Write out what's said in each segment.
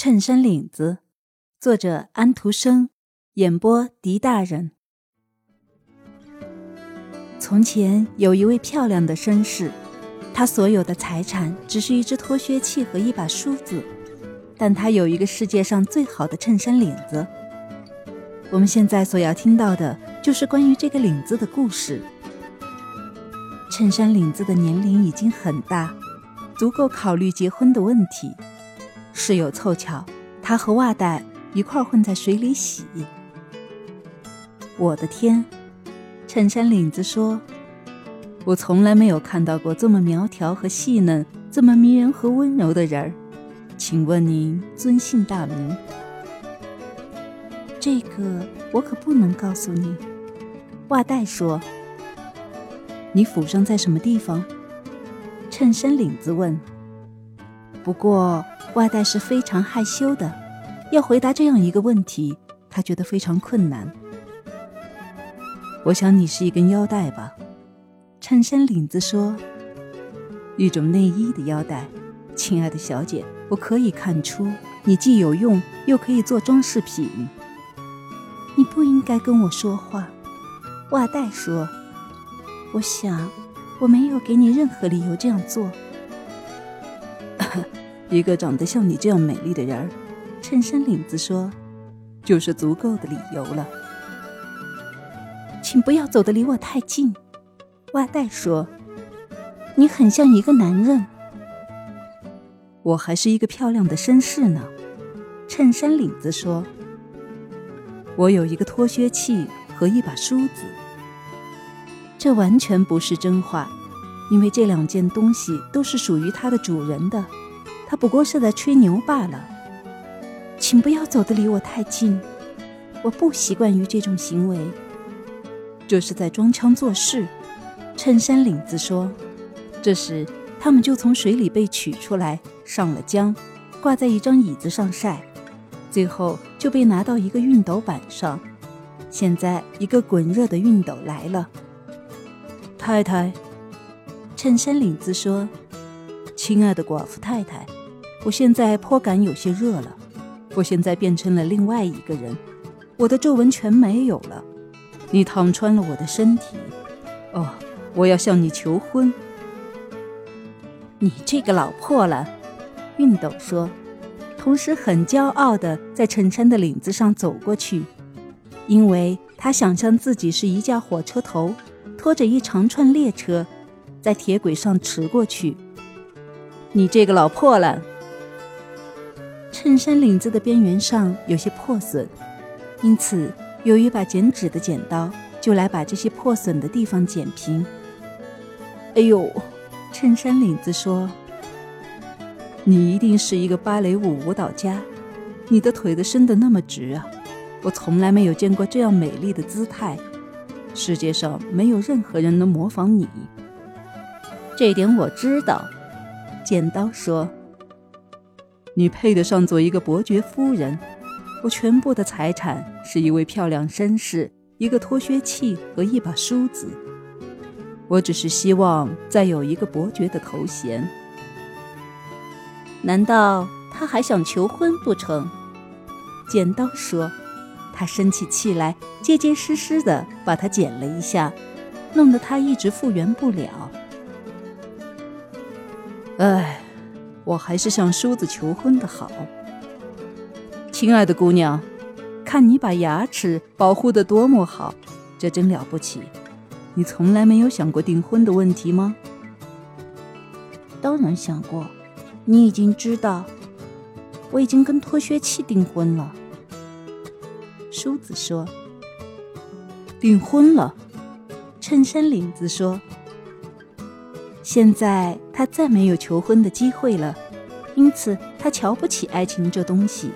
衬衫领子，作者安徒生，演播狄大人。从前有一位漂亮的绅士，他所有的财产只是一只脱靴器和一把梳子，但他有一个世界上最好的衬衫领子。我们现在所要听到的就是关于这个领子的故事。衬衫领子的年龄已经很大。足够考虑结婚的问题。事有凑巧，他和袜带一块混在水里洗。我的天！衬衫领子说：“我从来没有看到过这么苗条和细嫩、这么迷人和温柔的人儿。请问您尊姓大名？”这个我可不能告诉你。袜带说：“你府上在什么地方？”衬衫领子问：“不过，外带是非常害羞的，要回答这样一个问题，他觉得非常困难。我想你是一根腰带吧？”衬衫领子说：“一种内衣的腰带，亲爱的小姐，我可以看出你既有用，又可以做装饰品。”你不应该跟我说话，袜带说：“我想。”我没有给你任何理由这样做。一个长得像你这样美丽的人儿，衬衫领子说，就是足够的理由了。请不要走得离我太近，袜带说。你很像一个男人。我还是一个漂亮的绅士呢，衬衫领子说。我有一个脱靴器和一把梳子。这完全不是真话，因为这两件东西都是属于它的主人的，他不过是在吹牛罢了。请不要走得离我太近，我不习惯于这种行为。这是在装腔作势，衬衫领子说。这时，他们就从水里被取出来，上了浆，挂在一张椅子上晒，最后就被拿到一个熨斗板上。现在，一个滚热的熨斗来了。太太，衬衫领子说：“亲爱的寡妇太太，我现在颇感有些热了。我现在变成了另外一个人，我的皱纹全没有了。你烫穿了我的身体。哦，我要向你求婚。你这个老破烂！”熨斗说，同时很骄傲地在衬衫的领子上走过去，因为他想象自己是一架火车头。拖着一长串列车，在铁轨上驰过去。你这个老破烂！衬衫领子的边缘上有些破损，因此有一把剪纸的剪刀就来把这些破损的地方剪平。哎呦，衬衫领子说：“你一定是一个芭蕾舞舞蹈家，你的腿子伸得那么直啊！我从来没有见过这样美丽的姿态。”世界上没有任何人能模仿你，这点我知道。剪刀说：“你配得上做一个伯爵夫人。我全部的财产是一位漂亮绅士、一个脱靴器和一把梳子。我只是希望再有一个伯爵的头衔。难道他还想求婚不成？”剪刀说。他生起气来，结结实实的把它剪了一下，弄得他一直复原不了。唉，我还是向梳子求婚的好。亲爱的姑娘，看你把牙齿保护的多么好，这真了不起。你从来没有想过订婚的问题吗？当然想过，你已经知道，我已经跟脱靴器订婚了。梳子说：“订婚了。”衬衫领子说：“现在他再没有求婚的机会了，因此他瞧不起爱情这东西。”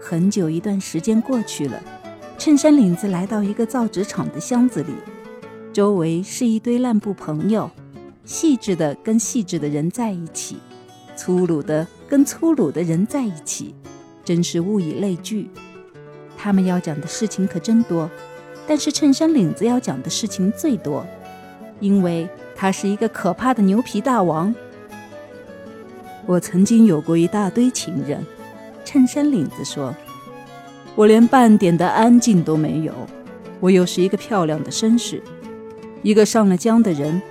很久一段时间过去了，衬衫领子来到一个造纸厂的箱子里，周围是一堆烂布朋友，细致的跟细致的人在一起，粗鲁的跟粗鲁的人在一起，真是物以类聚。他们要讲的事情可真多，但是衬衫领子要讲的事情最多，因为他是一个可怕的牛皮大王。我曾经有过一大堆情人，衬衫领子说：“我连半点的安静都没有。我又是一个漂亮的绅士，一个上了浆的人。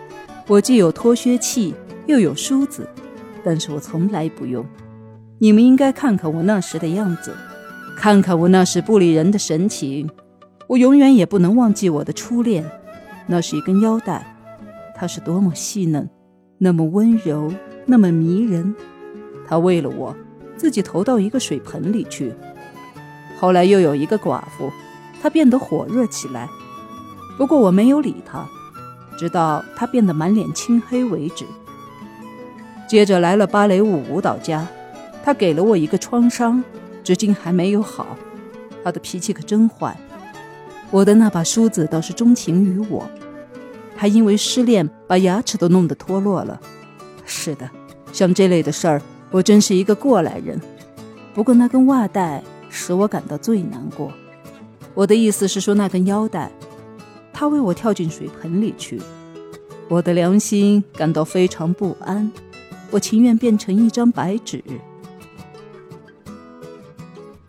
我既有脱靴器，又有梳子，但是我从来不用。你们应该看看我那时的样子，看看我那时不理人的神情。我永远也不能忘记我的初恋。那是一根腰带，他是多么细嫩，那么温柔，那么迷人。他为了我。”自己投到一个水盆里去。后来又有一个寡妇，她变得火热起来。不过我没有理她，直到她变得满脸青黑为止。接着来了芭蕾舞舞蹈家，他给了我一个创伤，至今还没有好。他的脾气可真坏。我的那把梳子倒是钟情于我，还因为失恋把牙齿都弄得脱落了。是的，像这类的事儿。我真是一个过来人，不过那根袜带使我感到最难过。我的意思是说那根腰带，它为我跳进水盆里去，我的良心感到非常不安。我情愿变成一张白纸。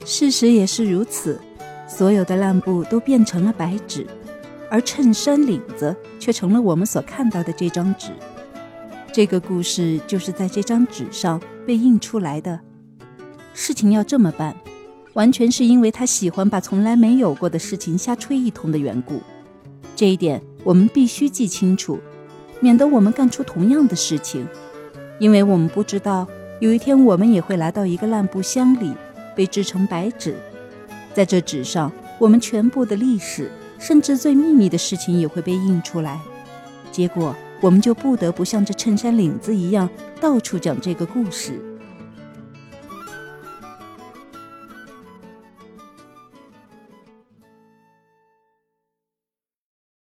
事实也是如此，所有的烂布都变成了白纸，而衬衫领子却成了我们所看到的这张纸。这个故事就是在这张纸上被印出来的。事情要这么办，完全是因为他喜欢把从来没有过的事情瞎吹一通的缘故。这一点我们必须记清楚，免得我们干出同样的事情。因为我们不知道有一天我们也会来到一个烂布箱里，被制成白纸。在这纸上，我们全部的历史，甚至最秘密的事情也会被印出来。结果。我们就不得不像这衬衫领子一样，到处讲这个故事。